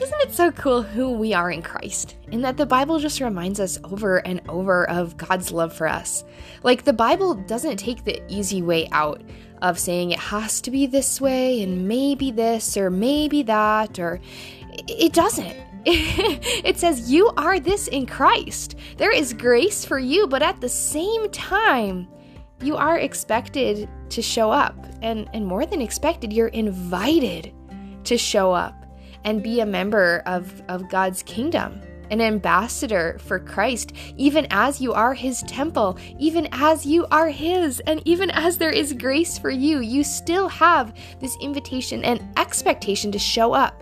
Isn't it so cool who we are in Christ? In that the Bible just reminds us over and over of God's love for us. Like, the Bible doesn't take the easy way out of saying it has to be this way and maybe this or maybe that, or it doesn't. it says, You are this in Christ. There is grace for you, but at the same time, you are expected to show up. And, and more than expected, you're invited to show up and be a member of, of God's kingdom, an ambassador for Christ, even as you are his temple, even as you are his, and even as there is grace for you, you still have this invitation and expectation to show up.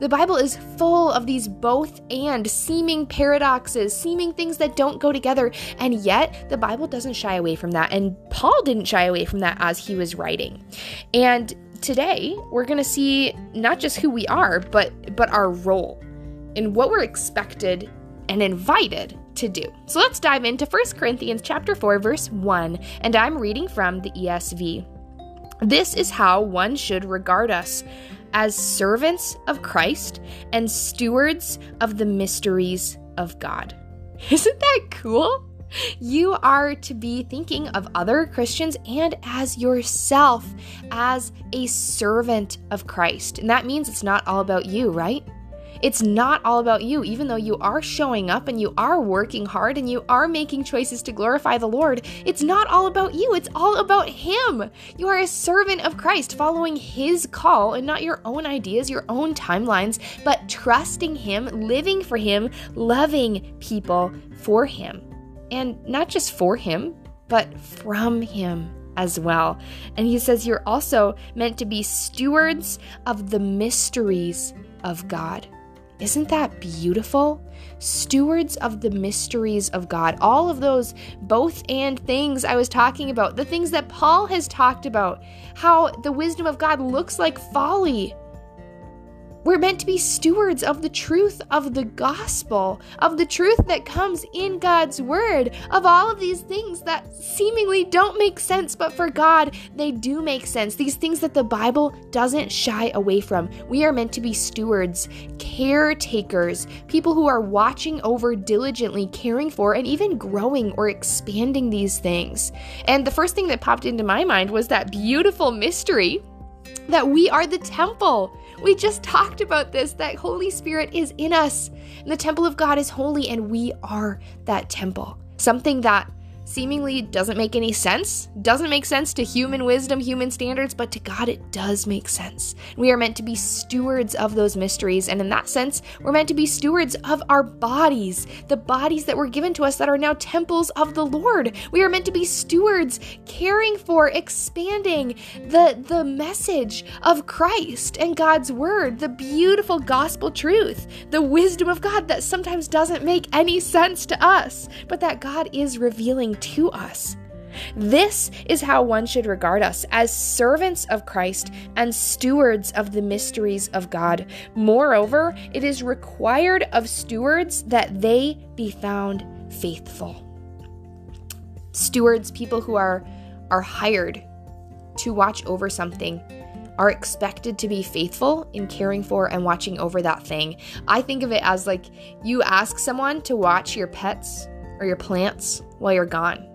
The Bible is full of these both and seeming paradoxes, seeming things that don't go together, and yet the Bible doesn't shy away from that. And Paul didn't shy away from that as he was writing. And today we're going to see not just who we are, but but our role and what we're expected and invited to do. So let's dive into 1 Corinthians chapter 4 verse 1 and I'm reading from the ESV. This is how one should regard us as servants of Christ and stewards of the mysteries of God. Isn't that cool? You are to be thinking of other Christians and as yourself as a servant of Christ. And that means it's not all about you, right? It's not all about you, even though you are showing up and you are working hard and you are making choices to glorify the Lord. It's not all about you, it's all about Him. You are a servant of Christ, following His call and not your own ideas, your own timelines, but trusting Him, living for Him, loving people for Him. And not just for him, but from him as well. And he says you're also meant to be stewards of the mysteries of God. Isn't that beautiful? Stewards of the mysteries of God. All of those both and things I was talking about, the things that Paul has talked about, how the wisdom of God looks like folly we're meant to be stewards of the truth of the gospel, of the truth that comes in God's word, of all of these things that seemingly don't make sense, but for God, they do make sense. These things that the Bible doesn't shy away from. We are meant to be stewards, caretakers, people who are watching over diligently, caring for, and even growing or expanding these things. And the first thing that popped into my mind was that beautiful mystery that we are the temple. We just talked about this that Holy Spirit is in us, and the temple of God is holy, and we are that temple. Something that seemingly doesn't make any sense, doesn't make sense to human wisdom, human standards, but to God it does make sense. We are meant to be stewards of those mysteries, and in that sense, we're meant to be stewards of our bodies, the bodies that were given to us that are now temples of the Lord. We are meant to be stewards, caring for, expanding the, the message of Christ and God's word, the beautiful gospel truth, the wisdom of God that sometimes doesn't make any sense to us, but that God is revealing to us. This is how one should regard us as servants of Christ and stewards of the mysteries of God. Moreover, it is required of stewards that they be found faithful. Stewards, people who are, are hired to watch over something, are expected to be faithful in caring for and watching over that thing. I think of it as like you ask someone to watch your pets or your plants while you're gone,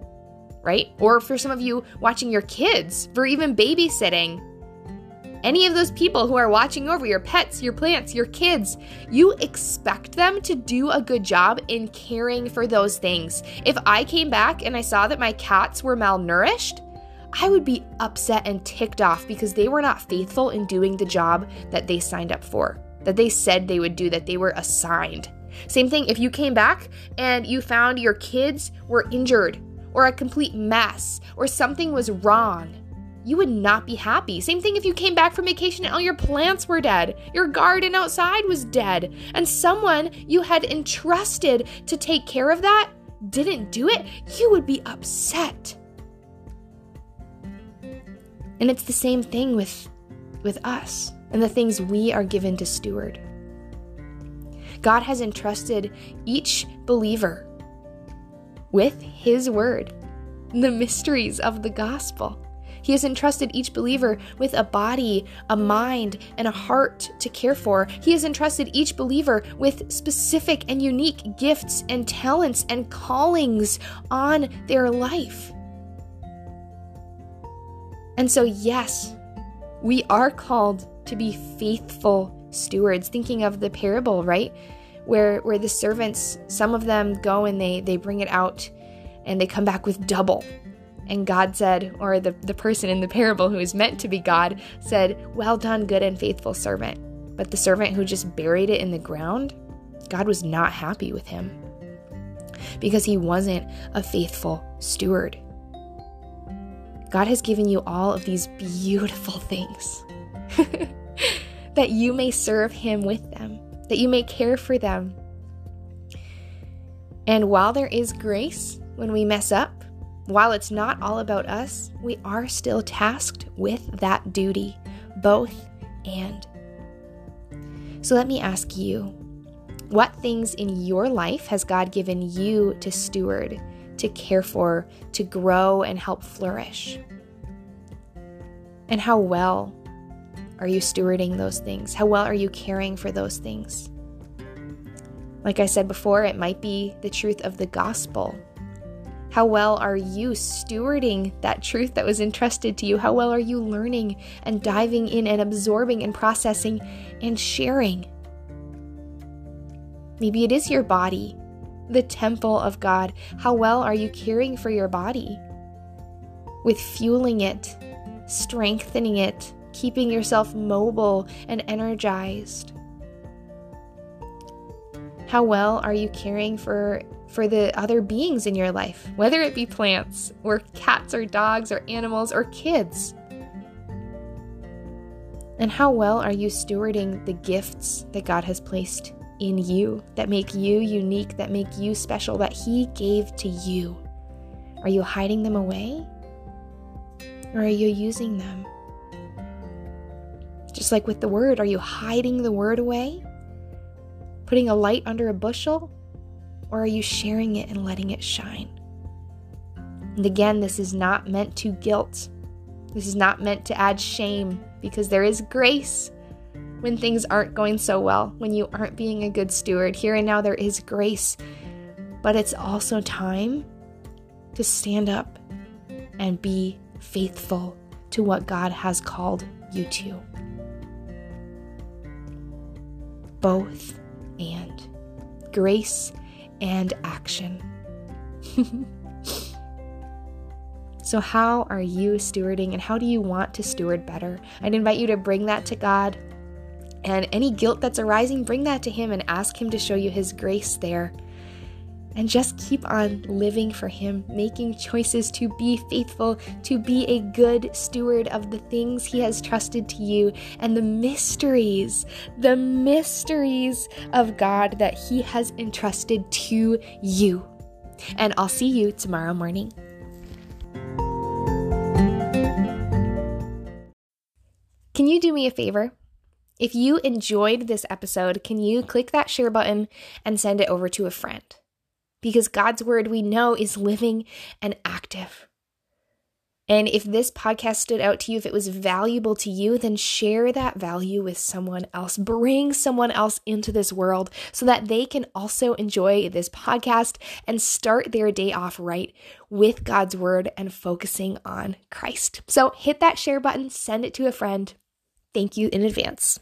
right? Or for some of you, watching your kids, for even babysitting. Any of those people who are watching over your pets, your plants, your kids, you expect them to do a good job in caring for those things. If I came back and I saw that my cats were malnourished, I would be upset and ticked off because they were not faithful in doing the job that they signed up for, that they said they would do, that they were assigned. Same thing if you came back and you found your kids were injured or a complete mess or something was wrong. you would not be happy. Same thing if you came back from vacation and all your plants were dead, your garden outside was dead, and someone you had entrusted to take care of that didn't do it, you would be upset. And it's the same thing with with us and the things we are given to steward. God has entrusted each believer with his word, the mysteries of the gospel. He has entrusted each believer with a body, a mind, and a heart to care for. He has entrusted each believer with specific and unique gifts and talents and callings on their life. And so, yes, we are called to be faithful stewards. Thinking of the parable, right? Where where the servants, some of them go and they they bring it out and they come back with double and God said, or the, the person in the parable who is meant to be God said, Well done, good and faithful servant. But the servant who just buried it in the ground, God was not happy with him because he wasn't a faithful steward. God has given you all of these beautiful things that you may serve Him with them, that you may care for them. And while there is grace when we mess up, while it's not all about us, we are still tasked with that duty, both and. So let me ask you what things in your life has God given you to steward, to care for, to grow and help flourish? And how well are you stewarding those things? How well are you caring for those things? Like I said before, it might be the truth of the gospel how well are you stewarding that truth that was entrusted to you? How well are you learning and diving in and absorbing and processing and sharing? Maybe it is your body, the temple of God. How well are you caring for your body? With fueling it, strengthening it, keeping yourself mobile and energized. How well are you caring for for the other beings in your life, whether it be plants, or cats, or dogs, or animals, or kids. And how well are you stewarding the gifts that God has placed in you that make you unique, that make you special, that He gave to you? Are you hiding them away? Or are you using them? Just like with the word, are you hiding the word away? Putting a light under a bushel? Or are you sharing it and letting it shine? And again, this is not meant to guilt. This is not meant to add shame because there is grace when things aren't going so well, when you aren't being a good steward. Here and now, there is grace, but it's also time to stand up and be faithful to what God has called you to. Both and grace and action. so, how are you stewarding and how do you want to steward better? I'd invite you to bring that to God. And any guilt that's arising, bring that to Him and ask Him to show you His grace there and just keep on living for Him, making choices to be faithful, to be a good steward of the things He has trusted to you, and the mysteries, the mysteries of God that He has entrusted to you. And I'll see you tomorrow morning. Can you do me a favor? If you enjoyed this episode, can you click that share button and send it over to a friend? Because God's word we know is living and active. And if this podcast stood out to you, if it was valuable to you, then share that value with someone else. Bring someone else into this world so that they can also enjoy this podcast and start their day off right with God's word and focusing on Christ. So hit that share button, send it to a friend. Thank you in advance.